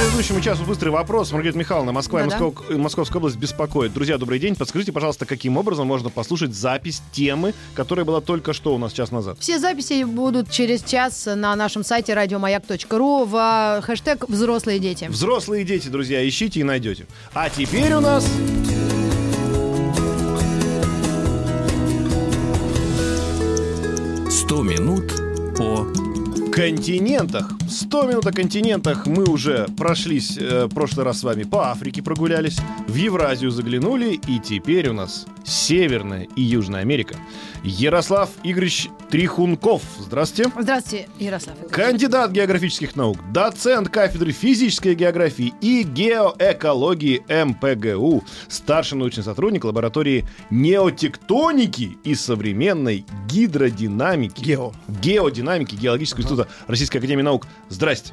Предыдущему часу быстрый вопрос. Маргарита Михайловна, Москва и Да-да. Москва- Московская область беспокоит. Друзья, добрый день. Подскажите, пожалуйста, каким образом можно послушать запись темы, которая была только что у нас час назад? Все записи будут через час на нашем сайте радиомаяк.ру в э, хэштег «Взрослые дети». Взрослые дети, друзья, ищите и найдете. А теперь у нас... «100 минут по континентах. 100 минут о континентах мы уже прошлись э, прошлый раз с вами по Африке прогулялись, в Евразию заглянули, и теперь у нас Северная и Южная Америка. Ярослав Игоревич Трихунков. Здравствуйте. Здравствуйте, Ярослав. Игоревич. Кандидат географических наук, доцент кафедры физической географии и геоэкологии МПГУ, старший научный сотрудник лаборатории неотектоники и современной гидродинамики. Гео. Геодинамики Геологического института Российской академии наук. Здрасте.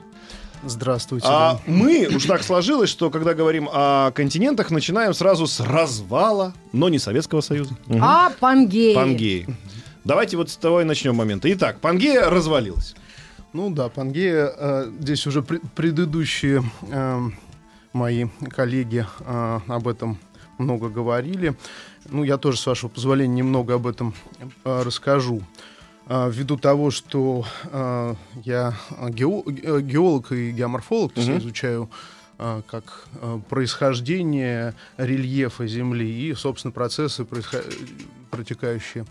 Здравствуйте. А мы, уж так сложилось, что когда говорим о континентах, начинаем сразу с развала, но не Советского Союза. Мгм. А Пангея. Пангеи. Давайте вот с того и начнем момента. Итак, Пангея развалилась. Ну да, Пангея, э, здесь уже пре- предыдущие э, мои коллеги э, об этом много говорили. Ну, я тоже, с вашего позволения, немного об этом э, расскажу. Э, ввиду того, что э, я гео- э, геолог и геоморфолог, то есть я изучаю как происхождение рельефа Земли и, собственно, процессы, происхо- протекающие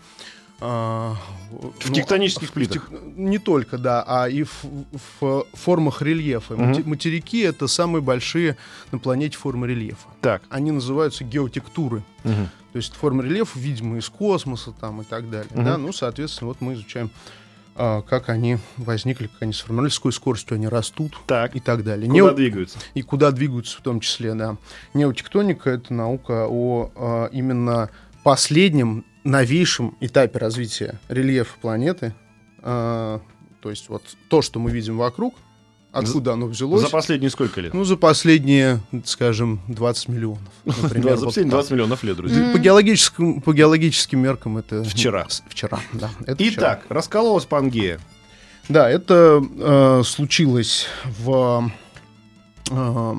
а, В ну, тектонических в плитах. тек- Не только, да, а и в, в формах рельефа. Мати- Материки — это самые большие на планете формы рельефа. Так. Они называются геотектуры. Мгм. То есть формы рельефа, видимо, из космоса там и так далее. Мгм. Да? Ну, соответственно, вот мы изучаем, а, как они возникли, как они сформировались, с какой скоростью они растут Так. и так далее. Куда Нео- двигаются? и куда двигаются в том числе, да. Неотектоника — это наука о а, именно последнем, новейшем этапе развития рельефа планеты. А, то есть вот то, что мы видим вокруг, откуда оно взялось. За последние сколько лет? Ну, за последние, скажем, 20 миллионов. Например, За вот последние так. 20 миллионов лет, друзья. По геологическим, по геологическим меркам это... Вчера. Вчера, да. это вчера. Итак, раскололась Пангея. Да, это э, случилось в э,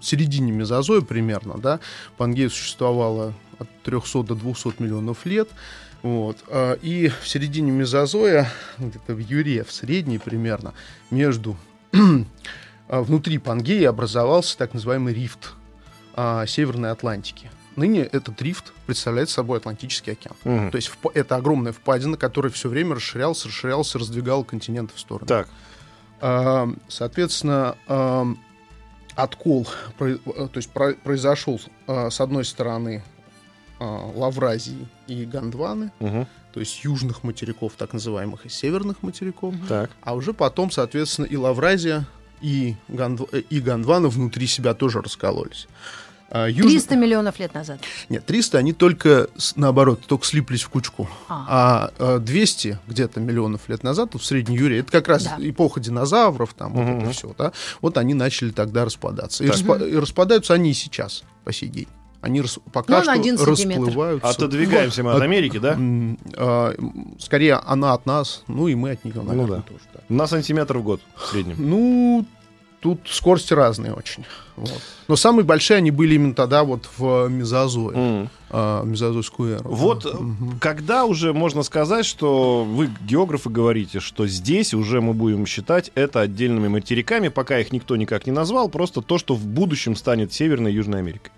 середине мезозоя примерно, да. Пангея существовала от 300 до 200 миллионов лет. Вот. э, И в середине мезозоя, где-то в Юре, в средней примерно, между э, внутри Пангеи образовался так называемый рифт э, Северной Атлантики. Ныне этот рифт представляет собой Атлантический океан. Мгм. То есть вп- это огромная впадина, которая все время расширялась, расширялась, раздвигала континенты в сторону. Так. А, Соответственно, ам, откол то есть про- произошел а, с одной стороны а, Лавразии и Гондваны, Мгм. то есть южных материков, так называемых, и северных материков, Так. а уже потом, соответственно, и Лавразия, и, Гондв- э, и Гондвана внутри себя тоже раскололись. А, юж- 300 миллионов лет назад. Нет, 300 они только, наоборот, только слиплись в кучку. А. А э, 200 где-то миллионов лет назад, вот в Средней Юре, это как раз Да. эпоха динозавров, там вот Мгм. это все, да, вот они начали тогда распадаться. И, Так. распа- и распадаются они и сейчас, по сей день. Они рас- пока Ну, что расплываются. Отодвигаемся мы от От- Америки, да? А, скорее, она от нас, ну и мы от нее, наверное, да. тоже. да. На сантиметр в год в среднем. Ну, тут скорости разные очень. Вот. Но самые большие они были именно тогда вот в мезозое, Мгм. а, мезозойскую эру. Вот Мгм. когда уже можно сказать, что вы, географы, говорите, что здесь уже мы будем считать это отдельными материками, пока их никто никак не назвал, просто то, что в будущем станет Северной и Южной Америкой.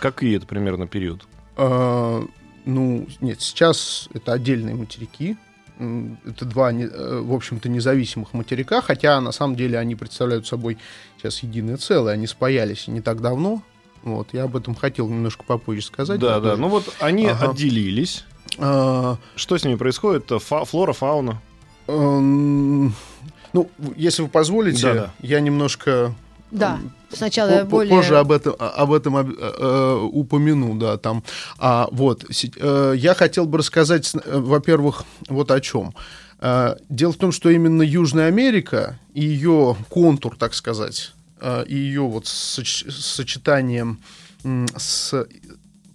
Какие это примерно период? А, ну, нет, сейчас это отдельные материки. Это два, э, в общем-то, независимых материка, хотя на самом деле они представляют собой сейчас единое целое. Они спаялись не так давно. Вот, я об этом хотел немножко попозже сказать. Да, да. Ну вот они Ага. отделились. А, Что с ними происходит? Фа- флора, фауна. эм, ну, если вы позволите, Да-да. я немножко Да. Сначала По- более... Позже об этом, а- об этом э, э, упомяну, да, там. А, вот, э, я хотел бы рассказать, э, во-первых, вот о чем. Э, дело в том, что именно Южная Америка и ее контур, так сказать, э, и ее вот соч- сочетанием м, с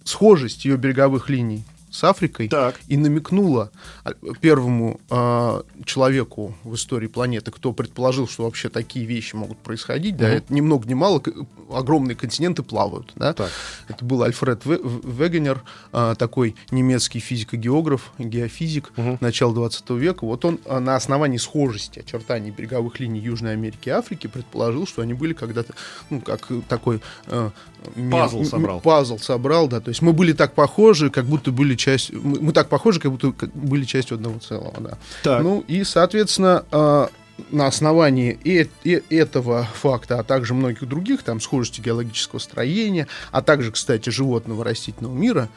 схожесть ее береговых линий с Африкой Так. и намекнула а, первому а, человеку в истории планеты, кто предположил, что вообще такие вещи могут происходить, да, Мгм. это ни много ни мало, огромные континенты плавают, да. Так. Это был Альфред Ве- Вегенер, а, такой немецкий физико-географ, геофизик Мгм. начала 20 века. Вот он а, на основании схожести очертаний береговых линий Южной Америки и Африки предположил, что они были когда-то, ну, как такой... э, ме- Пазл собрал. Пазл собрал, да. То есть мы были так похожи, как будто были часть... Мы, мы так похожи, как будто были частью одного целого, да. Так. Ну и, соответственно, а, на основании э- э- этого факта, а также многих других, там, схожести геологического строения, а также, кстати, животного растительного мира,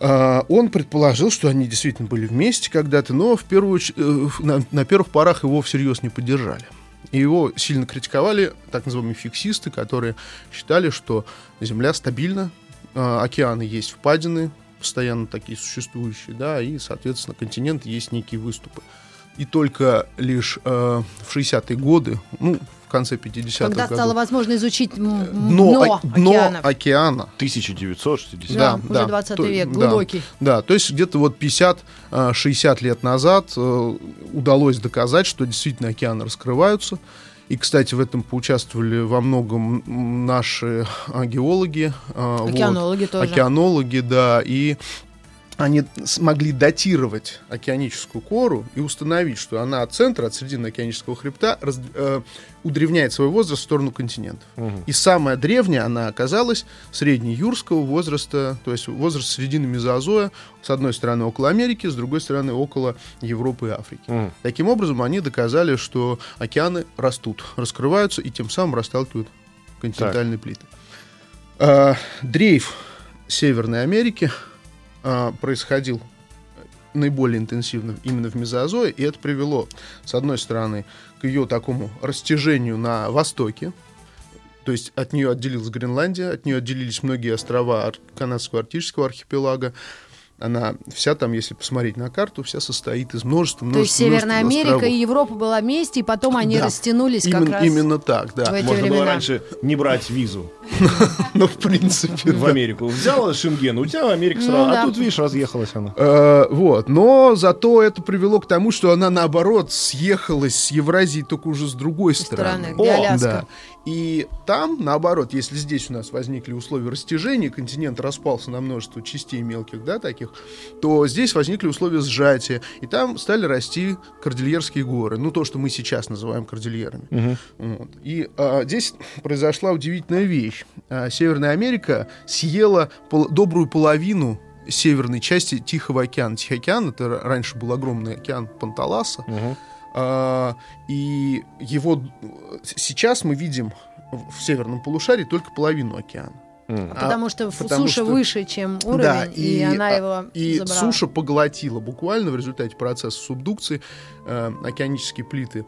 а, он предположил, что они действительно были вместе когда-то, но в первую, э, на, на первых порах его всерьез не поддержали. И его сильно критиковали так называемые фиксисты, которые считали, что Земля стабильна, а, океаны есть впадины, постоянно такие существующие, да, и, соответственно, континенты есть некие выступы. И только лишь э, в 60-е годы, ну, в конце 50-х Когда годов, стало возможно изучить м, дно, дно о- дно океанов. океана 1960. Да, да, уже да, 20 то- век, да. глубокий. Да, то есть где-то вот 50-60 лет назад э, удалось доказать, что действительно океаны раскрываются. И, кстати, в этом поучаствовали во многом наши геологи. а, вот. Океанологи тоже. Океанологи, да, и они смогли датировать океаническую кору и установить, что она от центра, от середины океанического хребта раз- э, удревняет свой возраст в сторону континентов. Мгм. И самая древняя она оказалась среднеюрского возраста, то есть возраст середины мезозоя, с одной стороны около Америки, с другой стороны около Европы и Африки. Мгм. Таким образом, они доказали, что океаны растут, раскрываются и тем самым расталкивают континентальные плиты. А, дрейф Северной Америки а, происходил наиболее интенсивно именно в Мезозое, и это привело, с одной стороны, к ее такому растяжению на востоке, то есть от нее отделилась Гренландия, от нее отделились многие острова канадского арктического архипелага. Она вся там, если посмотреть на карту, вся состоит из множества, То есть множества, Северная множества Америка островов. и Европа была вместе, и потом они Да. растянулись как Именно, раз именно так, да. в эти Можно было времена. раньше не брать визу Ну, в принципе, в. Америку. Взяла Шенген, у тебя Америка Ну сразу. А тут, видишь, разъехалась она. Э, вот, но зато это привело к тому, что она наоборот съехалась с Евразии только уже с другой стороны, О. Да. И там, наоборот, если здесь у нас возникли условия растяжения, континент распался на множество частей мелких, да, таких, то здесь возникли условия сжатия, и там стали расти кордильерские горы, ну, то, что мы сейчас называем кордильерами. Мгм. Вот. И а, здесь произошла удивительная вещь. А, Северная Америка съела пол- добрую половину северной части Тихого океана. Тихий океан это раньше был огромный океан Панталаса, Мгм. А, и его сейчас мы видим в северном полушарии только половину океана. А, Потому что потому суша что- выше, чем уровень, Да, и, и, она а, его И забрала. суша поглотила буквально в результате процесса субдукции э, океанические плиты.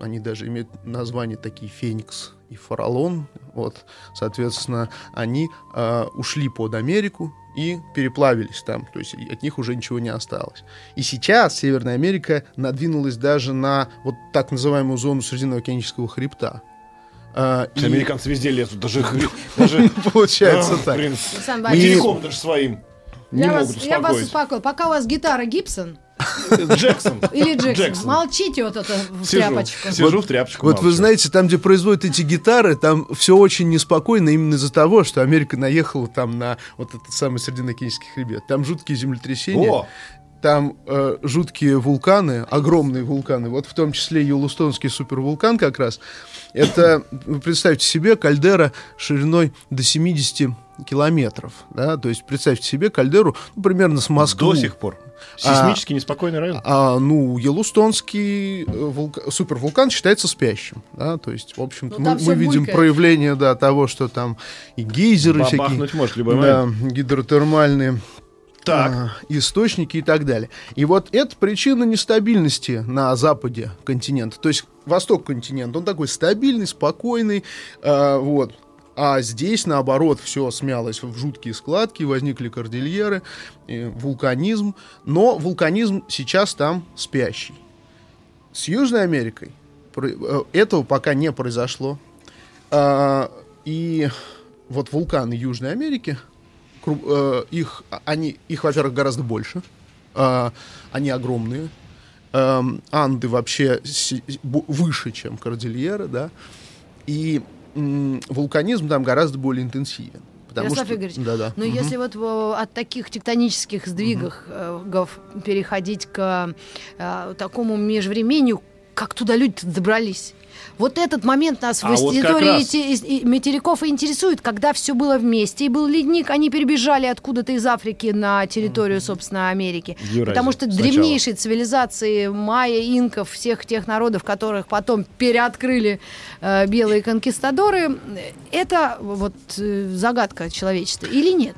Они даже имеют название такие Феникс и Фаралон. Вот, соответственно, они э, ушли под Америку и переплавились там. То есть и от них уже ничего не осталось. И сейчас Северная Америка надвинулась даже на вот так называемую зону Срединного океанического хребта. Э, и Американцы везде лезут, даже... даже получается так. блин, телефон даже своим я, вас, я вас успокоить. успокою. Пока у вас гитара Гибсон Джексон. или Джексон, Джексон. молчите вот это в Сижу, тряпочку. сижу в тряпочку. Вот вы молчу. знаете, там, где производят эти гитары, там все очень неспокойно именно из-за того, что Америка наехала там на вот этот самый Срединокинский хребет. Там жуткие землетрясения, О, там э, жуткие вулканы, огромные вулканы, вот в том числе Йеллоустонский супервулкан как раз. Это, вы представьте себе, кальдера шириной до 70 километров, да, то есть представьте себе кальдеру ну, примерно с Москвы. до сих пор. Сейсмически неспокойный район. А, ну, Йеллоустонский э, вулка- супервулкан считается спящим, да, то есть, в общем-то, Ну, мы, мы видим булькает. проявление, да, того, что там и гейзеры всякие, Бабахнуть может в любой да, момент. гидротермальные Так. а, источники и так далее. И вот это причина нестабильности на западе континента, то есть восток континента, он такой стабильный, спокойный, а, вот. А здесь, наоборот, все смялось в жуткие складки, возникли кордильеры, э, вулканизм. Но вулканизм сейчас там спящий. С Южной Америкой э, этого пока не произошло. А, И вот вулканы Южной Америки, э, их, они, их, во-первых, гораздо больше, а, они огромные, Эм, Анды вообще выше, чем Кордильеры, да, и вулканизм там гораздо более интенсивен. Потому Ярослав что, Игоревич, да-да. Но Мгм. если вот э, от таких тектонических сдвигов гов переходить к э, такому межвремению, как туда люди добрались? Вот этот момент нас А в вот истории раз. материков и интересует, когда все было вместе, и был ледник, они перебежали откуда-то из Африки на территорию, собственно, Америки. Евразию Потому что сначала. древнейшие цивилизации майя, инков, всех тех народов, которых потом переоткрыли э, белые конкистадоры, э, это вот э, загадка человечества или нет?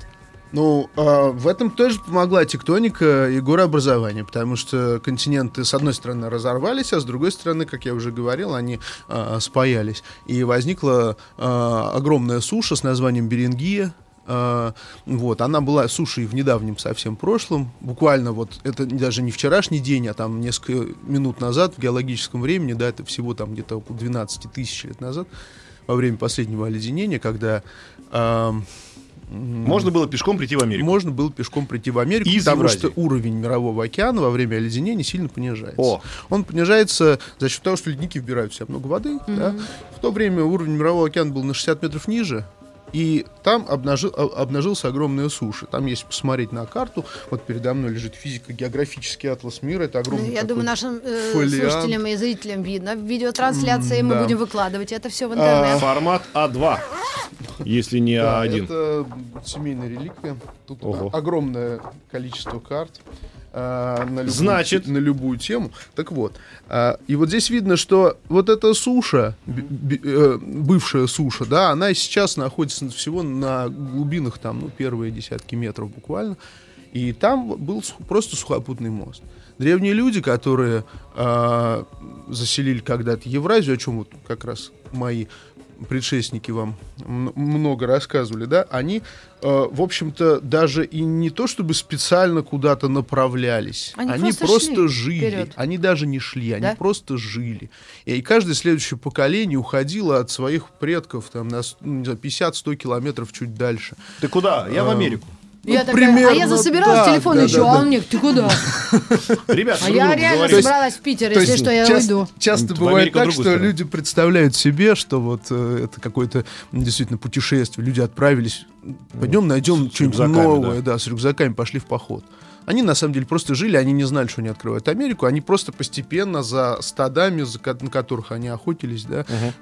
Ну, а, в этом тоже помогла тектоника и горообразование, потому что континенты, с одной стороны, разорвались, а с другой стороны, как я уже говорил, они а, спаялись. И возникла а, огромная суша с названием Берингия. Вот, она была сушей в недавнем совсем прошлом, буквально вот, это даже не вчерашний день, а там несколько минут назад в геологическом времени, да, это всего там где-то около 12 тысяч лет назад, во время последнего оледенения, когда... м, Можно было пешком прийти в Америку. можно было пешком прийти в Америку, Из потому Евразии. что уровень мирового океана во время оледенения сильно понижается. О. Он понижается за счет того, что ледники вбирают в себя много воды. да. В то время уровень мирового океана был на 60 метров ниже. И там обнажил, а- обнажился огромная суша. Там, если посмотреть на карту, вот передо мной лежит физико-географический атлас мира. Это Ну, огромный я такой думаю, нашим э, фолиант. слушателям и зрителям видно. В видеотрансляции мы да. будем выкладывать это все в А, интернет. Формат А2, если не Да, А1. это семейная реликвия. Тут Ого. а- огромное количество карт. А, на любую, Значит- на любую тему. Так вот, а, и вот здесь видно, что вот эта суша, б- б- э, бывшая суша, да, она сейчас находится всего на глубинах там, ну, первые десятки метров буквально. И там был просто сухопутный мост. Древние люди, которые а, заселили когда-то Евразию, о чем вот как раз мои предшественники вам много рассказывали, да, они, э, в общем-то, даже и не то чтобы специально куда-то направлялись, Они они, просто просто, жили, вперед. они даже не шли, они Да? просто жили. И, и каждое следующее поколение уходило от своих предков там, на с- ну, не знаю, 50-100 километров чуть дальше. Ты куда? Я в А, Америку. Я ну, такая, а я примерно засобиралась так, телефон да, еще, да, а да. он мне, ты куда? Ребят, А я реально говорите. собралась в Питер, То если что, я уйду. часто бывает так, что люди представляют себе, что вот э, это какое-то действительно путешествие. Люди отправились, пойдем найдем что-нибудь новое, да. с рюкзаками пошли в поход. Они на самом деле просто жили, они не знали, что они открывают Америку, они просто постепенно за стадами, за на которых они охотились, да, м,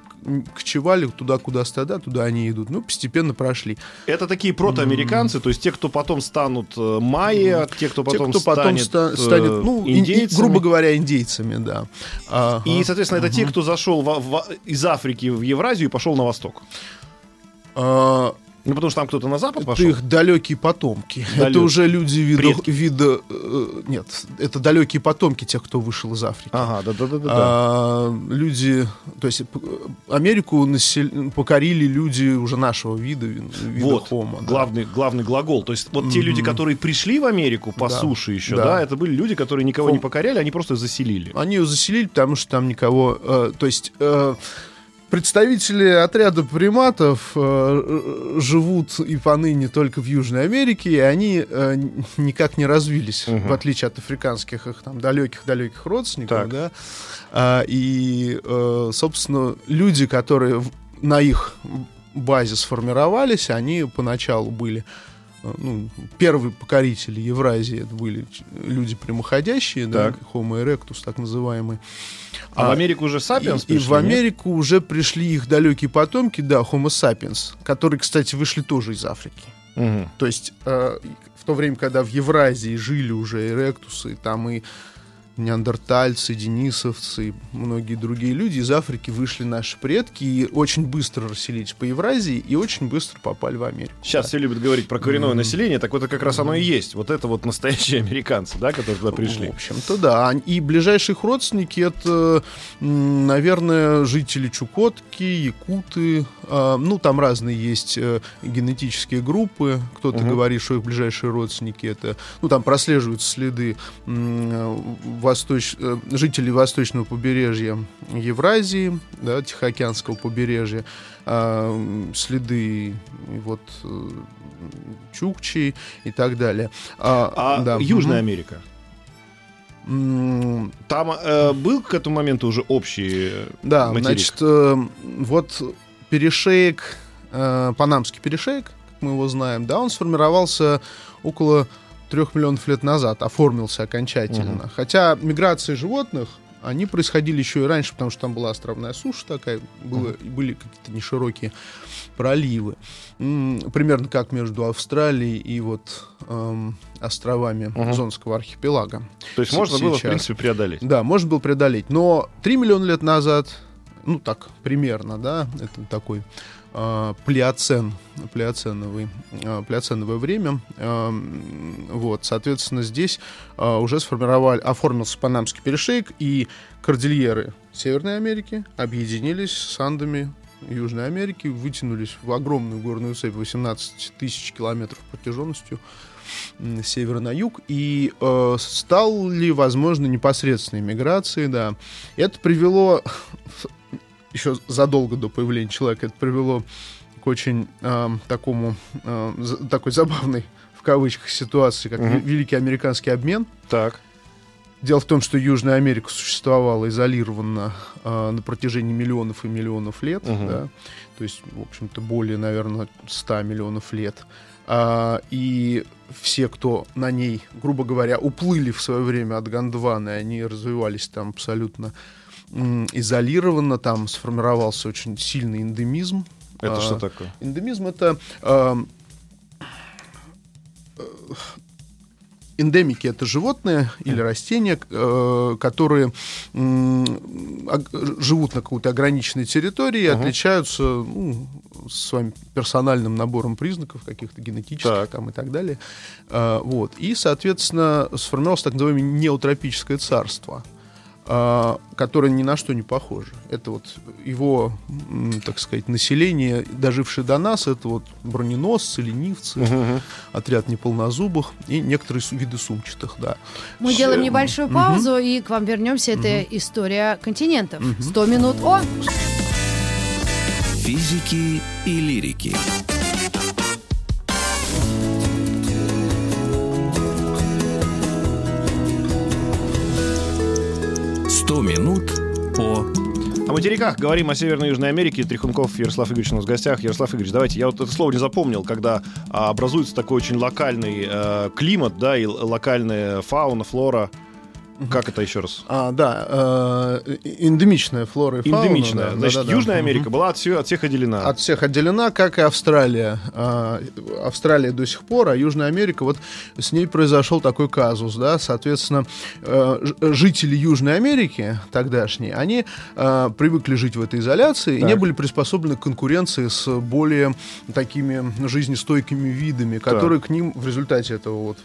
кочевали туда, куда стада, туда они идут. Ну, постепенно прошли. Это такие протоамериканцы, то есть те, кто потом станут э, майя, те, кто потом Те, кто потом станет, ста- э, станет, ну, ин- и- индейцами. грубо говоря, индейцами, да. Ага. И, соответственно, это те, кто зашел во- во- из Африки в Евразию и пошел на восток. А, Ну, потому что там кто-то на запад Это пошел. их далекие потомки. Это Далекие. уже люди вида, вида э, нет, это далекие потомки тех, кто вышел из Африки. Ага, да-да-да. А, люди, то есть Америку насел- покорили люди уже нашего вида, ви- вида Вот, Homo, да. главный, главный глагол. То есть вот те люди, которые пришли в Америку по Да. суше еще, Да. да. это были люди, которые никого не Хом- покоряли, они просто заселили. Они ее заселили, потому что там никого, э, то есть э, представители отряда приматов э, э, живут и поныне только в Южной Америке, и они э, никак не развились, Мгм. в отличие от африканских их там далеких-далеких родственников, Так. да. А, и, э, собственно, люди, которые на их базе сформировались, они поначалу были ну, первые покорители Евразии это были люди прямоходящие, да, Так. Homo erectus, так называемый. А, в Америку уже Сапиенс и, и в Америку уже пришли их далекие потомки, да, Homo sapiens, которые, кстати, вышли тоже из Африки. То есть э, в то время, когда в Евразии жили уже эректусы, там и неандертальцы, денисовцы, и многие другие люди из Африки вышли наши предки и очень быстро расселились по Евразии и очень быстро попали в Америку. Сейчас все любят говорить про коренное население, так вот это как раз оно и есть. Вот это вот настоящие американцы, да, которые туда пришли. В общем-то, да. И ближайшие их родственники это, наверное, жители Чукотки, Якуты. а, ну, там разные есть э, генетические группы. Кто-то Мгм. говорит, что их ближайшие родственники это. Ну, там прослеживаются следы в восточ... э, жителей восточного побережья Евразии, да, Тихоокеанского побережья, а, м, следы вот э, Чукчи и так далее. А да, Южная. Америка? Там э, был к этому моменту уже общий э, Да, материк? значит, э, вот перешеек, э, Панамский перешеек, как мы его знаем, да, он сформировался около трех миллионов лет назад, оформился окончательно. Хотя миграции животных, они происходили еще и раньше, потому что там была островная суша такая, было, были какие-то неширокие проливы. Примерно как между Австралией и вот эм, островами Мгм. Зонского архипелага. То есть можно было, в сейчас. принципе, преодолеть? Да, можно было преодолеть. Но 3 миллиона лет назад, ну так, примерно, да, это такой плеоцен, плеоценовый, э, плеоценовое время. М, вот, соответственно, здесь уже сформировали, оформился Панамский перешейк, и кордильеры Северной Америки объединились с Андами Южной Америки, вытянулись в огромную горную цепь 18 тысяч километров протяженностью м, с севера на юг, и э, стал ли возможно непосредственной миграции, да. Это привело, еще задолго до появления человека, это привело к очень э, такому, э, такой забавной, в кавычках, ситуации, как ве- Великий Американский обмен. Так. Дело в том, что Южная Америка существовала изолированно э, на протяжении миллионов и миллионов лет, Мгм. да, то есть, в общем-то, более, наверное, 100 миллионов лет. А, и все, кто на ней, грубо говоря, уплыли в свое время от Гондваны, они развивались там абсолютно м, изолированно, там сформировался очень сильный эндемизм. Это А, что такое? Эндемизм это э, эндемики это животные или растения, э, которые живут на какой-то ограниченной территории и отличаются ну, своим персональным набором признаков каких-то генетических Так. там и так далее. Э, вот. И, соответственно, сформировалось так называемое неотропическое царство а, которое ни на что не похоже. Это вот его, так сказать, население, дожившее до нас, это вот броненосцы, ленивцы, Мгм. отряд неполнозубых и некоторые виды сумчатых, да. Мы Всё. делаем небольшую Мгм. паузу и к вам вернемся. Это история континентов. 100 минут о... Физики и лирики. Сто минут по О материках говорим о Северной и Южной Америке. Трихунков Ярослав Игоревич у нас в гостях. Ярослав Игоревич, давайте, я вот это слово не запомнил, когда а, образуется такой очень локальный э, климат, да, и локальная фауна, флора. Как это еще раз? А, да, э, эндемичная флора и фауна. Эндемичная. да, Значит, да-да-да. Южная Мгм. Америка была от, всё- от всех отделена. от всех отделена, как и Австралия. А, Австралия до сих пор, а Южная Америка, вот с ней произошел такой казус, да, соответственно, э, жители Южной Америки тогдашние, они э, привыкли жить в этой изоляции и Так. не были приспособлены к конкуренции с более такими жизнестойкими видами, которые к ним в результате этого вот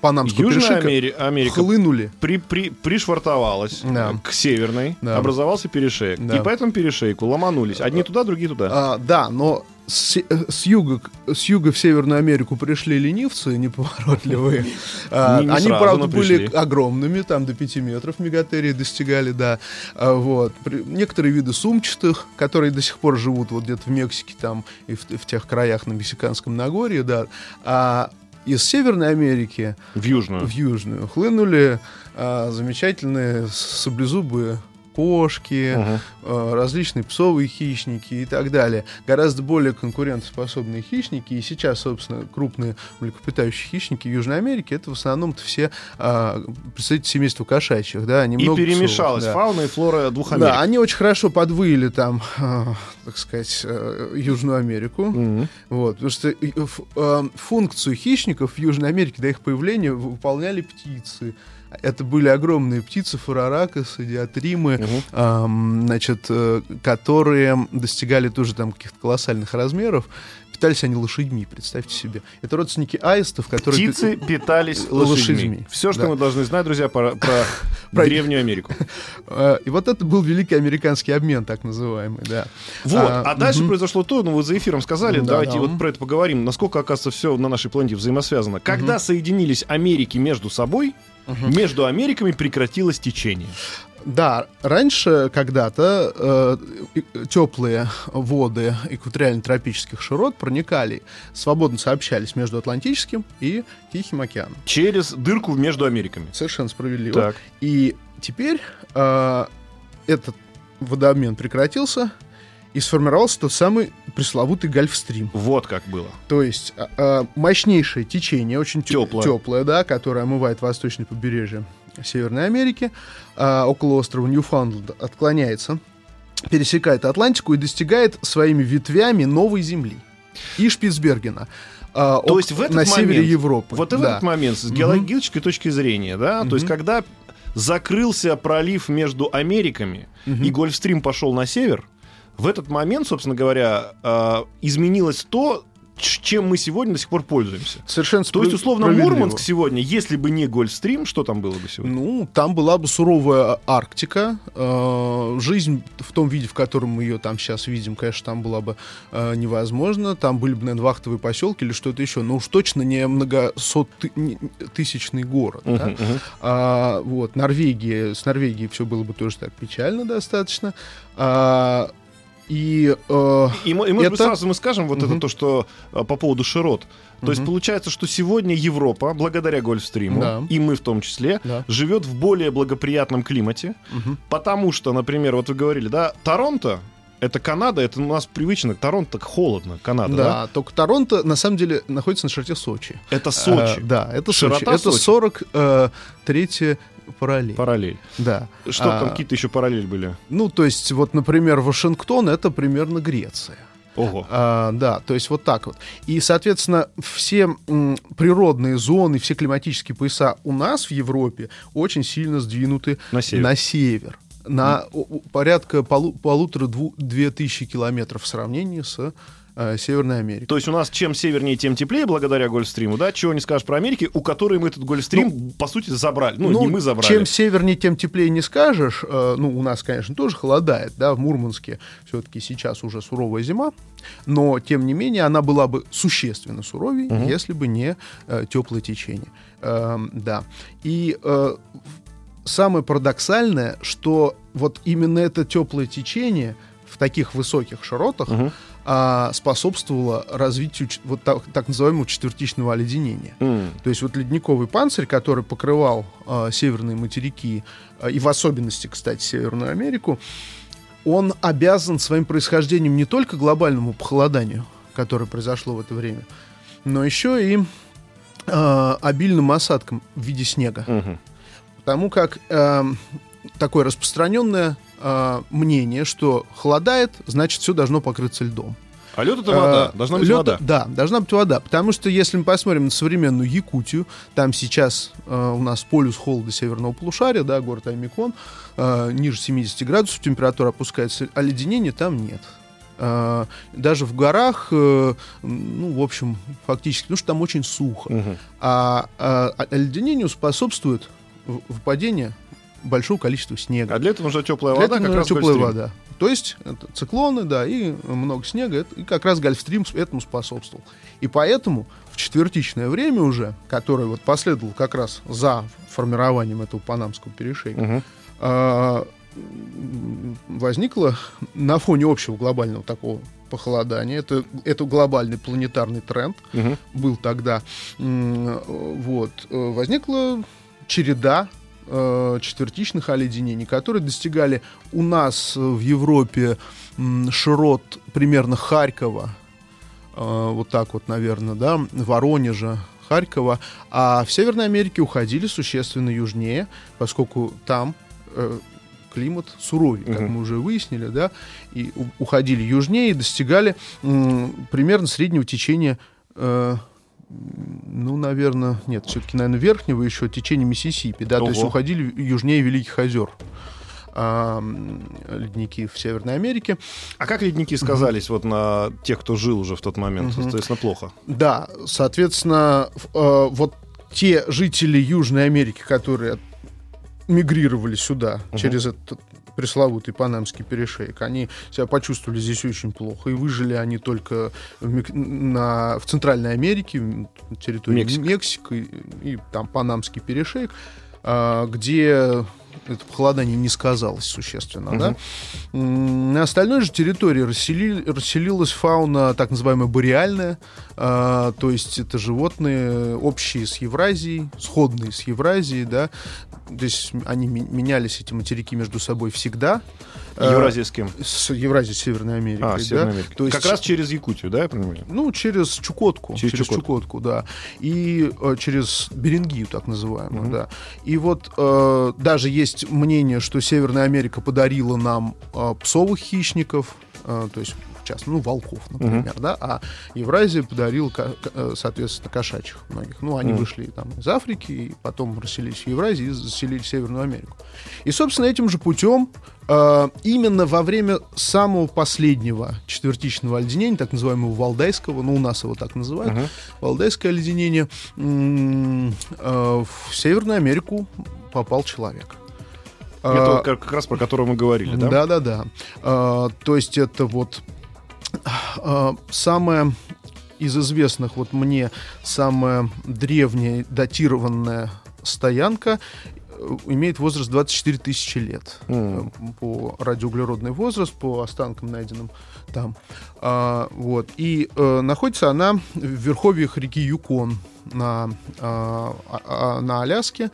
панамского Южная перешейка Амери- Америка хлынули. при, при, пришвартовалась Да. к северной, Да. образовался перешеек. Да. И по этому перешейку ломанулись. Одни туда, другие туда. А, да, но с, э, с юга, с юга в Северную Америку пришли ленивцы неповоротливые. А, Не- не Они, сразу, правда, были пришли. огромными, там до 5 метров мегатерии достигали, да. А, Вот. При- Некоторые виды сумчатых, которые до сих пор живут вот где-то в Мексике там и в, в тех краях на Мексиканском Нагорье, да. А из Северной Америки В Южную. в Южную хлынули а, замечательные саблезубые кошки, Мгм. э, различные псовые хищники и так далее. Гораздо более конкурентоспособные хищники. И сейчас, собственно, крупные млекопитающие хищники Южной Америке это в основном все а, представители семейства кошачьих. Да, они И много перемешалась псов, да. фауна и флора двух Америк. Да, они очень хорошо подвыили там, э, так сказать, э, Южную Америку. Мгм. Вот, потому что э, э, функцию хищников в Южной Америке до их появления выполняли птицы. Это были огромные птицы, фураракасы, диатримы, Мгм. ам, значит, э, которые достигали тоже там каких-то колоссальных размеров. питались они лошадьми, представьте себе. Это родственники аистов, которые... Птицы питались лошадьми. лошадьми. Все, что Да. мы должны знать, друзья, про, про Про- Древнюю Америку. Э, И вот это был великий американский обмен, так называемый, да. Вот. А, А, дальше мгм. произошло то, ну вы за эфиром сказали, Да, давайте да. вот про это поговорим, насколько, оказывается, все на нашей планете взаимосвязано. Когда соединились Америки между собой, между Америками прекратилось течение. Да, раньше когда-то теплые воды экваториально-тропических широт проникали, свободно сообщались между Атлантическим и Тихим океаном. Через дырку между Америками. Совершенно справедливо. Так. И теперь э, этот водообмен прекратился, и сформировался тот самый пресловутый Гольфстрим. Вот как было. То есть а, а, мощнейшее течение, очень Тёплое. теплое, да, которое омывает восточное побережье Северной Америки, а, около острова Ньюфаундленд отклоняется, пересекает Атлантику и достигает своими ветвями новой земли и Шпицбергена. а, То есть в этот на севере момент- Европы. Вот и в да. этот момент, с геологической точки зрения, да, то есть когда закрылся пролив между Америками и Гольфстрим пошел на север, в этот момент, собственно говоря, а, изменилось то, чем мы сегодня до сих пор пользуемся. Совершенно То есть, условно. Мурманск сегодня, если бы не Гольфстрим, что там было бы сегодня? Ну, там была бы суровая Арктика. э, жизнь в том виде, в котором мы ее там сейчас видим, конечно, там была бы э, невозможна. Там были бы, наверное, вахтовые поселки или что-то еще. Но уж точно не многотысячный город. да. Мгм, мгм. А, вот, Норвегия, с Норвегией все было бы тоже так печально достаточно. А, и э, И, и, может быть, Это- сразу мы скажем вот это Мгм. то, что а, по поводу широт. То есть Мгм. получается, что сегодня Европа, благодаря Гольфстриму, Да. и мы в том числе, Да. живет в более благоприятном климате, мгм. потому что, например, вот вы говорили, да, Торонто это Канада, это у нас привычно, Торонто так холодно, Канада, да? да, только Торонто на самом деле находится на широте Сочи. Это Сочи, А, да, это Широта Сочи. Это Сочи. 43 параллель. параллель. Да. Что А, там какие-то еще параллели были? Ну, то есть, вот, например, Вашингтон это примерно Греция. Ого. А, да, то есть вот так вот. И, соответственно, все м, природные зоны, все климатические пояса у нас в Европе очень сильно сдвинуты На север. на север. На порядка полу- полутора-две тысячи километров в сравнении с э, Северной Америкой. То есть у нас чем севернее, тем теплее, благодаря Гольфстриму, да? Чего не скажешь про Америки, у которой мы этот Гольфстрим, по сути, забрали. Ну, не мы забрали. Чем севернее, тем теплее не скажешь. Э, ну, у нас, конечно, тоже холодает, да, в Мурманске все-таки сейчас уже суровая зима, но, тем не менее, она была бы существенно суровее, Мгм. если бы не э, теплое течение. Эм, да. И э, самое парадоксальное, что вот именно это теплое течение в таких высоких широтах Мгм. А, способствовало развитию вот так, так называемого четвертичного оледенения. М. То есть вот ледниковый панцирь, который покрывал а, северные материки, а, и в особенности, кстати, Северную Америку, он обязан своим происхождением не только глобальному похолоданию, которое произошло в это время, но еще и а, обильным осадкам в виде снега. Мгм. Потому как эм, такое распространенное а, мнение, что холодает, значит, все должно покрыться льдом. А лед это вода. Э, Должна быть лёд- вода. Да, должна быть вода. Потому что если мы посмотрим на современную Якутию, там сейчас э, у нас полюс холода северного полушария, да, город Аймикон, э, ниже 70 градусов температура опускается, оледенения там нет. Э, даже в горах, э, ну, в общем, фактически, потому что там очень сухо. Мгм. А, а оледенению способствует в- выпадение большого количества снега. А для этого нужна теплая Для вода, этого как раз теплая Гольфстрим. вода. То есть это циклоны, да, и много снега, это- и как раз Гольфстрим этому способствовал. И поэтому в четвертичное время уже, которое вот последовало как раз за формированием этого Панамского перешейка, а, м, возникло на фоне общего глобального такого похолодания, это, это глобальный планетарный тренд, Мгм. был тогда, вот, э, возникла череда э, четвертичных оледенений, которые достигали у нас э, в Европе м, широт примерно Харькова, э, вот так вот, наверное, да, Воронежа, Харькова, а в Северной Америке уходили существенно южнее, поскольку там э, климат суровее, как Мгм. мы уже выяснили, да, и уходили южнее и достигали примерно среднего течения э, ну, наверное, нет, все-таки, наверное, верхнего еще течения Миссисипи, да, то есть Ого. уходили южнее Великих озер. а, ледники в Северной Америке. А как ледники сказались вот на тех, кто жил уже в тот момент? Соответственно, плохо. Да, соответственно, э, вот те жители Южной Америки, которые мигрировали сюда угу. через этот пресловутый Панамский перешейк, они себя почувствовали здесь очень плохо. И выжили они только в, на, в Центральной Америке, территории Мексика, Мексика и, и там Панамский перешейк, а, где это похолодание не сказалось существенно, угу. да. На остальной же территории рассели, расселилась фауна так называемая бореальная, э, то есть это животные общие с Евразией, сходные с Евразией, да. Здесь они менялись, эти материки между собой всегда. Э, Евразия с Евразией Северной Америки. А, Северной да? Америки. То есть, как раз через Якутию, да, я понимаю? Ну, через Чукотку. Через, через Чукотку. Чукотку, да. И э, через Берингию, так называемую, угу. да. И вот э, даже есть мнение, что Северная Америка подарила нам э, псовых хищников, э, то есть часто, ну, волков, например, uh-huh. да, а Евразия подарил, э, соответственно, кошачьих многих. Ну, они uh-huh. вышли там из Африки, и потом расселились в Евразии и заселили Северную Америку. И, собственно, этим же путем э, именно во время самого последнего четвертичного оледенения, так называемого Валдайского, ну, у нас его так называют, uh-huh. Валдайское оледенение, э, в Северную Америку попал человек. Это а, как раз про которого мы говорили, да? Да, да, да. А, то есть это вот а, самое из известных вот мне самая древняя датированная стоянка имеет возраст 24 тысячи лет. Mm. по радиоуглеродный возраст по останкам найденным там. А, вот. И а, находится она в верховьях реки Юкон на а, а, на Аляске.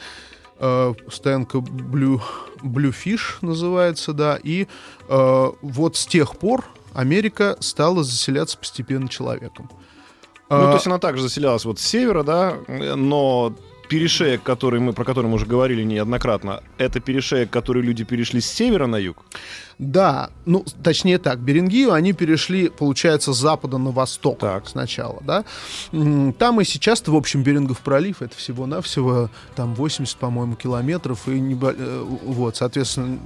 А, стоянка Blue Bluefish называется да. И а, вот с тех пор Америка стала заселяться постепенно человеком. Ну, то есть она также заселялась вот с севера, да, но перешеек, который мы, про который мы уже говорили неоднократно, это перешеек, который люди перешли с севера на юг? Да, ну, точнее так, Берингию они перешли, получается, с запада на восток так. сначала, да. Там и сейчас в общем, Берингов пролив, это всего-навсего там 80, по-моему, километров, и не, э, вот, соответственно,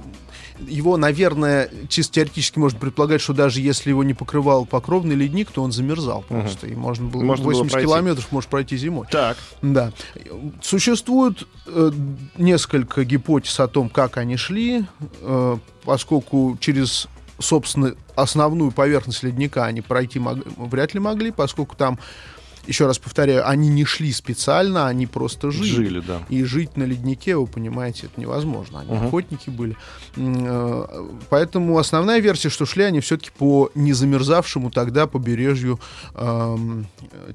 его, наверное, чисто теоретически можно предполагать, что даже если его не покрывал покровный ледник, то он замерзал просто, угу. и можно было можно 80 было километров может пройти зимой. Так. Да. Существует э, несколько гипотез о том, как они шли, э, поскольку через собственно, основную поверхность ледника они пройти мог, вряд ли могли, поскольку там еще раз повторяю, они не шли специально, они просто жили. Жили, да. И жить на леднике, вы понимаете, это невозможно. Они угу. охотники были. Э, поэтому основная версия, что шли они все-таки по незамерзавшему тогда побережью э,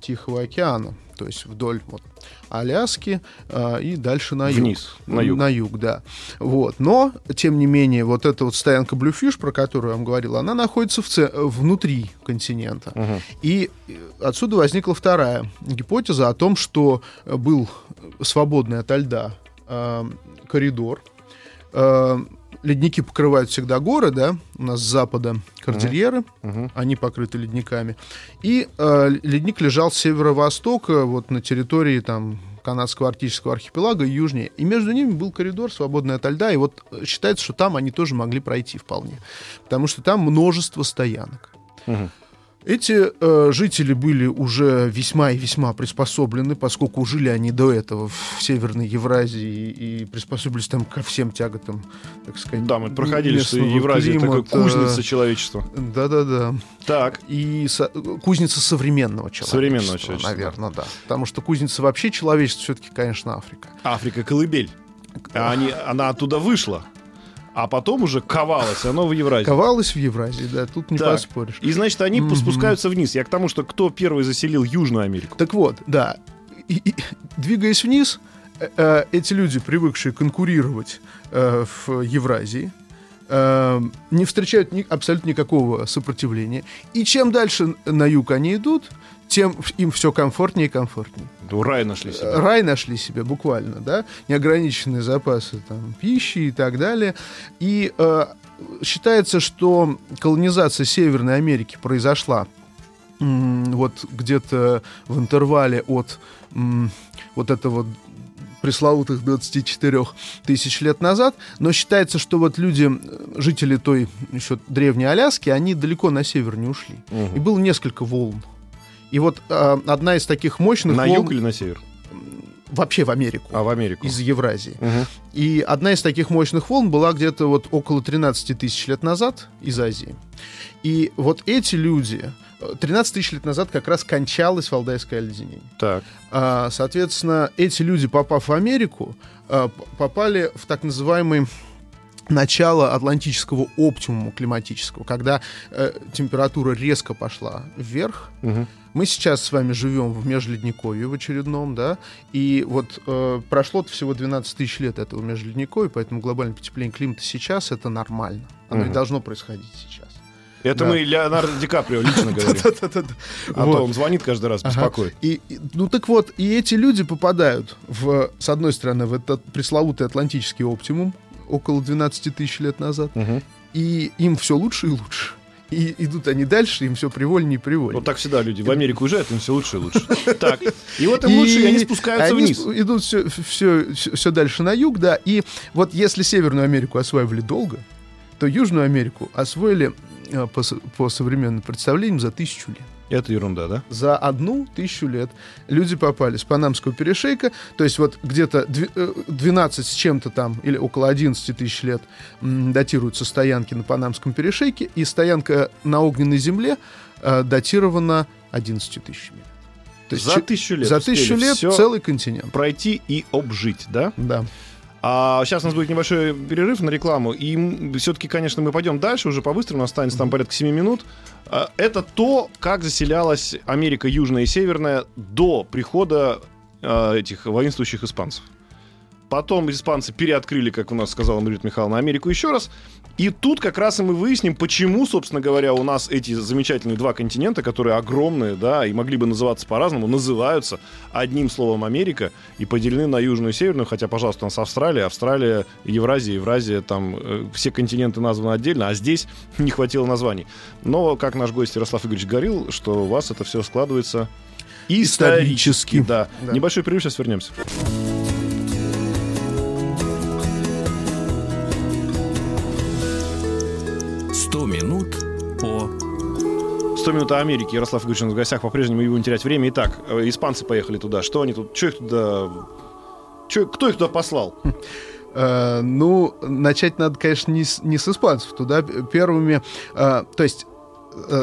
Тихого океана то есть вдоль вот, Аляски э, и дальше на юг. Вниз, на юг. На юг, да. Вот. Но, тем не менее, вот эта вот стоянка Bluefish, про которую я вам говорил, она находится в ц... внутри континента. Угу. И отсюда возникла вторая гипотеза о том, что был свободный ото льда э, коридор, э, ледники покрывают всегда горы, да, у нас с запада кордильеры, uh-huh. они покрыты ледниками, и э, ледник лежал с северо-востока, вот на территории там канадского арктического архипелага и южнее. И между ними был коридор, свободный от льда, и вот считается, что там они тоже могли пройти вполне, потому что там множество стоянок. Uh-huh. Эти э, жители были уже весьма и весьма приспособлены, поскольку жили они до этого в Северной Евразии и приспособились там ко всем тяготам, так сказать. Да, мы проходили, что Евразия климата. такая кузница человечества. Да-да-да. Так. И со- кузница современного человечества. Современного человечества. Наверное, да. Потому что кузница вообще человечества все-таки, конечно, Африка. Африка колыбель. А они, она оттуда вышла а потом уже ковалось оно в Евразии. Ковалось в Евразии, да, тут не так. поспоришь. И, значит, они mm-hmm. спускаются вниз. Я к тому, что кто первый заселил Южную Америку. Так вот, да. И, и, двигаясь вниз, э, э, эти люди, привыкшие конкурировать э, в Евразии, э, не встречают ни, абсолютно никакого сопротивления. И чем дальше на юг они идут, тем им все комфортнее и комфортнее. Ну, рай нашли себе. Рай нашли себе, буквально, да. Неограниченные запасы там, пищи и так далее. И э, считается, что колонизация Северной Америки произошла вот где-то в интервале от вот этого пресловутых 24 тысяч лет назад, но считается, что вот люди, жители той еще древней Аляски, они далеко на север не ушли. Мгм. И было несколько волн. И вот э, одна из таких мощных На волн юг или на север? вообще в Америку, А, в Америку. из Евразии. Мгм. И одна из таких мощных волн была где-то вот около 13 тысяч лет назад из Азии. И вот эти люди, э, 13 тысяч лет назад как раз кончалось валдайское оледенение. Так. А, Соответственно, эти люди, попав в Америку, п- попали в так называемый начало атлантического оптимума климатического, когда э, температура резко пошла вверх. Мгм. Мы сейчас с вами живем в межледниковье в очередном, да, и вот э, прошло всего 12 тысяч лет этого межледниковья, поэтому глобальное потепление климата сейчас это нормально. Оно и Мгм. должно происходить сейчас. Это Да. мы Леонардо Ди Каприо лично говорим. А то он звонит каждый раз, беспокоит. И, и- ну так вот, и эти люди попадают с одной стороны, в этот пресловутый атлантический оптимум около 12 тысяч лет назад, Мгм. и им все лучше и лучше. И идут они дальше, им все привольнее и привольнее. Вот так всегда люди в Америку уезжают, им все лучше и лучше. Так. И вот им лучше, и они спускаются вниз. идут все, все, все дальше на юг, да. И вот если Северную Америку осваивали долго, то Южную Америку освоили э, по, по современным представлениям за тысячу лет. Это ерунда, да? За одну тысячу лет люди попали с Панамского перешейка, то есть вот где-то дви- э, 12 с чем-то там, или около 11 тысяч лет датируются стоянки на Панамском перешейке, и стоянка на огненной земле э, датирована 11 тысячами лет. То есть За тысячу лет. за тысячу лет целый континент. пройти и обжить, да? Да. А сейчас у нас будет небольшой перерыв на рекламу, и все-таки, конечно, мы пойдем дальше, уже по-быстрому, останется там порядка 7 минут. А, Это то, как заселялась Америка Южная и Северная до прихода а, этих воинствующих испанцев. Потом испанцы переоткрыли, как у нас сказала Маргарита Михайловна, Америку еще раз. И тут как раз и мы выясним, почему, собственно говоря, у нас эти замечательные два континента, которые огромные, да, и могли бы называться по-разному, называются одним словом Америка и поделены на южную и северную, хотя, пожалуйста, у нас Австралия, Австралия, Евразия, Евразия, там э, все континенты названы отдельно, а здесь не хватило названий. Но, как наш гость Ярослав Игоревич говорил, что у вас это все складывается исторически. Исторически. Да. Да. Небольшой перерыв, сейчас вернемся. 100 минут по 100 минут о Америке. Ярослав Игоревич в гостях. По-прежнему его не терять время. Итак, э, испанцы поехали туда. Что они тут? Что их туда... Чё, кто их туда послал? Э, ну, начать надо, конечно, не с, не с испанцев. Туда первыми... э, то есть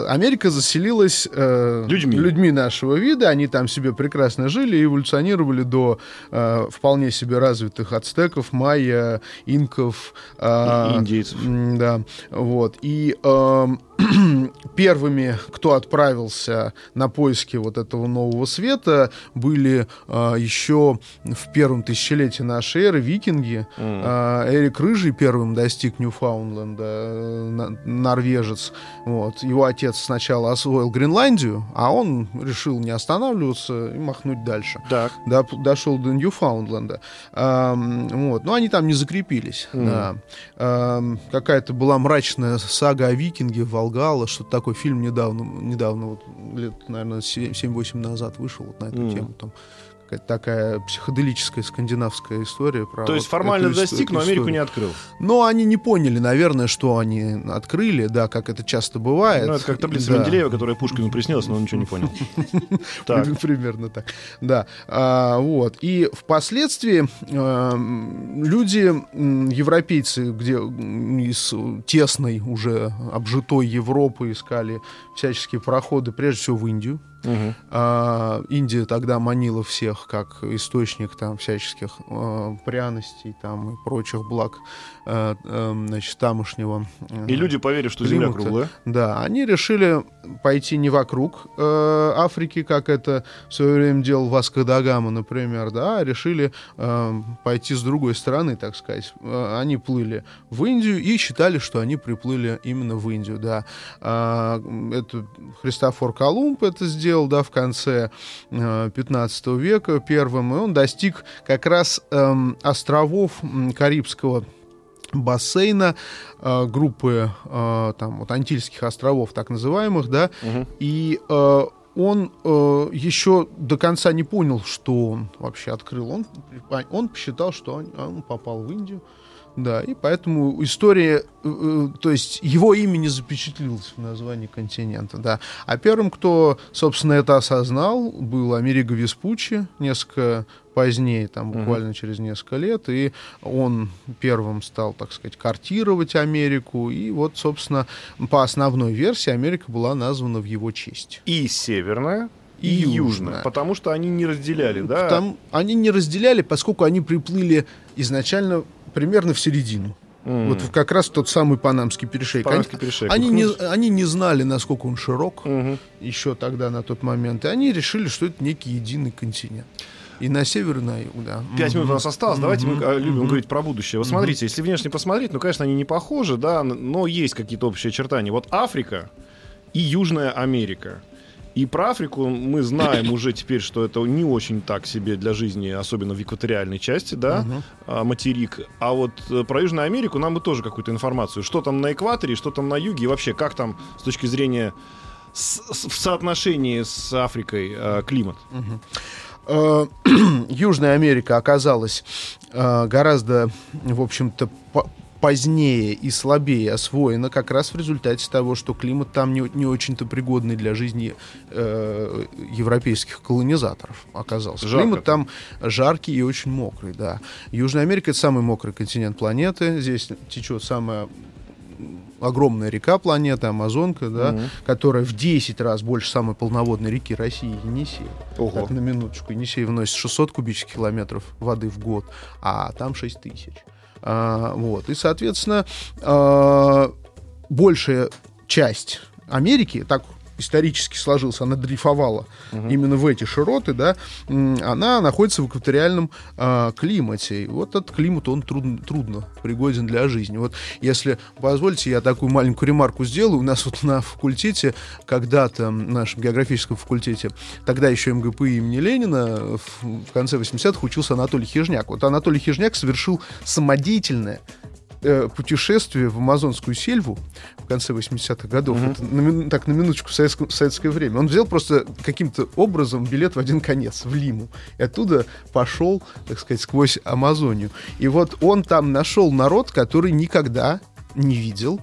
Америка заселилась э, Людьми. нашего вида, они там себе прекрасно жили и эволюционировали до э, вполне себе развитых ацтеков, майя, инков. э, И индейцев. Да, вот. И эм, первыми, кто отправился на поиски вот этого нового света, были э, еще в первом тысячелетии нашей эры викинги. М. Э, Эрик Рыжий первым достиг Ньюфаундленда, э, норвежец. Вот. Его отец сначала освоил Гренландию, а он решил не останавливаться и махнуть дальше Так. доп- дошел до Ньюфаундленда. Ам, вот. Но они там не закрепились. Мгм. да. Ам, какая-то была мрачная сага о викинге, Волгала, что-то такой фильм недавно, недавно вот, лет, наверное, 7-8 назад вышел вот на эту Мгм. тему. Там такая психоделическая скандинавская история. Про То есть вот формально эту исто- достиг, но Америку историю. не открыл. Но они не поняли, наверное, что они открыли, да, как это часто бывает. Ну, это как таблица Да. Менделеева, которая Пушкину приснилась, но он ничего не понял. Примерно так. Да. А, вот. И впоследствии эм, люди, европейцы, где из тесной уже обжитой Европы искали всяческие проходы, прежде всего в Индию. Мгм. А, Индия тогда манила всех как источник там всяческих э, пряностей там и прочих благ э, э, значит, тамошнего. э, И люди, поверив, что Земля климата. круглая, да, они решили пойти не вокруг э, Африки, как это в свое время делал Васко да Гама, например, да, а решили э, пойти с другой стороны, так сказать. Э, они плыли в Индию и считали, что они приплыли именно в Индию, да. А, это Христофор Колумб это сделал, да, в конце э, 15 века первым, и он достиг как раз эм, островов Карибского бассейна э, группы э, там вот Антильских островов так называемых, да, Мгм. и э, он э, еще до конца не понял, что он вообще открыл. Он, он посчитал, что он, он попал в Индию. Да, и поэтому история, э, э, то есть его имя не запечатлилось в названии континента, да. А первым, кто, собственно, это осознал, был Америго Веспуччи, несколько позднее, там буквально uh-huh. через несколько лет, и он первым стал, так сказать, картировать Америку, и вот, собственно, по основной версии Америка была названа в его честь. И северная, и, и южная, южная, потому что они не разделяли, да? Там, они не разделяли, поскольку они приплыли изначально примерно в середину. Mm. Вот как раз тот самый Панамский перешейк. Панамский перешейк. Они, не, они не знали, насколько он широк mm-hmm. еще тогда, на тот момент. И они решили, что это некий единый континент. И на север, и на юг, да. Пять минут у нас осталось. Давайте мы а, любим говорить про будущее. Вот смотрите, если внешне посмотреть, ну, конечно, они не похожи, да, но есть какие-то общие очертания. Вот Африка и Южная Америка. И про Африку мы знаем уже теперь, что это не очень так себе для жизни, особенно в экваториальной части, да, uh-huh. материк. А вот э, про Южную Америку нам бы тоже какую-то информацию. Что там на экваторе, что там на юге, и вообще, как там с точки зрения с, с, в соотношении с Африкой э, климат. Uh-huh. Южная Америка оказалась гораздо, в общем-то, позднее и слабее освоена как раз в результате того, что климат там не, не очень-то пригодный для жизни э, европейских колонизаторов оказался. Жарко климат там жаркий и очень мокрый, да. Южная Америка — это самый мокрый континент планеты. Здесь течет самая огромная река планеты, Амазонка, да, угу. которая в 10 раз больше самой полноводной реки России, Енисей. Ого. Так, на минуточку. Енисей вносит 600 кубических километров воды в год, а там 6 тысяч. А, вот. И, соответственно, а, большая часть Америки, так исторически сложился, она дрейфовала угу. именно в эти широты, да, она находится в экваториальном э, климате. И вот этот климат, он трудно, трудно пригоден для жизни. Вот если позволите, я такую маленькую ремарку сделаю. У нас вот на факультете, когда-то, нашем географическом факультете, тогда еще МГП имени Ленина, в, в конце 80-х учился Анатолий Хижняк. Вот Анатолий Хижняк совершил самодеятельное э, путешествие в амазонскую сельву в конце 80-х годов, mm-hmm. это на, так, на минуточку в, советском, в советское время, он взял просто каким-то образом билет в один конец, в Лиму, и оттуда пошел, так сказать, сквозь Амазонию. И вот он там нашел народ, который никогда не видел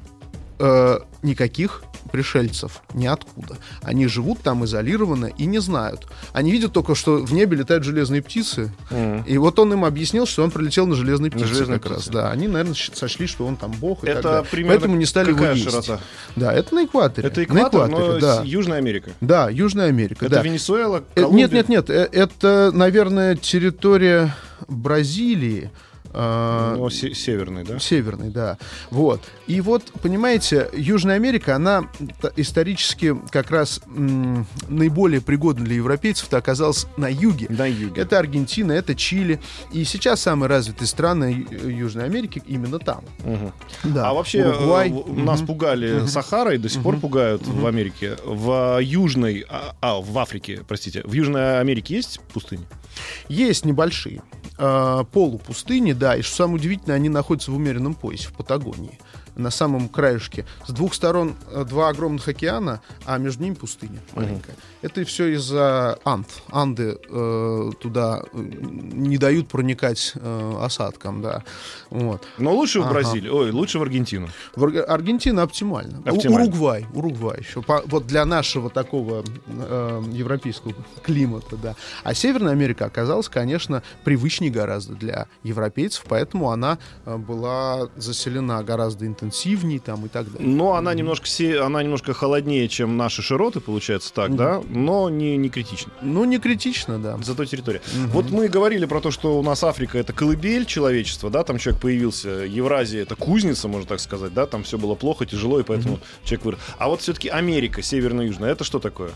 э, никаких пришельцев ниоткуда. Они живут там изолированно и не знают. Они видят только, что в небе летают железные птицы. Mm. И вот он им объяснил, что он прилетел на железные птицы на железные как птицы. раз. Да, они, наверное, сочли, что он там бог. И это так далее. примерно Поэтому не стали какая его широта? Да, это на экваторе. Это экватор, на экваторе, но да. Южная Америка. Да, Южная Америка. Это да. Венесуэла, Колумбия? Нет, нет, нет. Э, это, наверное, территория Бразилии. А, ну, северный, да? Северный, да. Вот. И вот, понимаете, Южная Америка, она исторически как раз м, наиболее пригодна для европейцев-то оказалась на юге. На юге. Это Аргентина, это Чили. И сейчас самые развитые страны Южной Америки именно там. Угу. Да. А вообще Уругвай. Э, нас угу. пугали угу. Сахарой, до сих угу. пор пугают угу. в Америке. В Южной, а, а, в Африке, простите, в Южной Америке есть пустыни? Есть небольшие э, полупустыни, да, и что самое удивительное, они находятся в умеренном поясе, в Патагонии на самом краешке. С двух сторон э, два огромных океана, а между ними пустыня маленькая. Угу. Это все из-за Анд. Анды э, туда э, не дают проникать э, осадкам, да. Вот. Но лучше ага. в Бразилию, ой, лучше в Аргентину. В Ар- Аргентина оптимально. оптимально. Уругвай, Уругвай еще. По, вот для нашего такого э, европейского климата, да. А Северная Америка оказалась, конечно, привычнее гораздо для европейцев, поэтому она э, была заселена гораздо интенсивнее там и так далее. Но она немножко, она немножко холоднее, чем наши широты, получается так, mm-hmm. да? Но не, не критично. Ну, не критично, да. Зато территория. Mm-hmm. Вот мы говорили про то, что у нас Африка — это колыбель человечества, да? Там человек появился. Евразия — это кузница, можно так сказать, да? Там все было плохо, тяжело, и поэтому mm-hmm. человек вырос. А вот все-таки Америка, северно-южная, это что такое?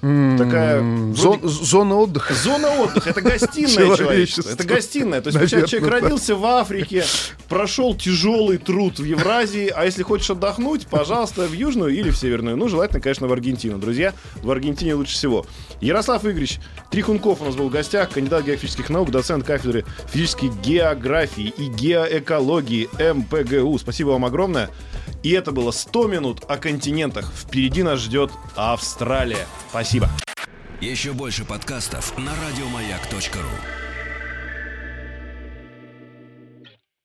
Такая Зон, вроде... зона отдыха. Зона отдыха. Это гостиная человечество. Это гостиная. То есть Наверное, человек да. родился в Африке, прошел тяжелый труд в Евразии, а если хочешь отдохнуть, пожалуйста, в Южную или в Северную. Ну, желательно, конечно, в Аргентину. Друзья, в Аргентине лучше всего. Ярослав Игоревич Трихунков у нас был в гостях, кандидат географических наук, доцент кафедры физической географии и геоэкологии МПГУ. Спасибо вам огромное. И это было 100 минут о континентах. Впереди нас ждет Австралия. Спасибо. Еще больше подкастов на радиомаяк.ру.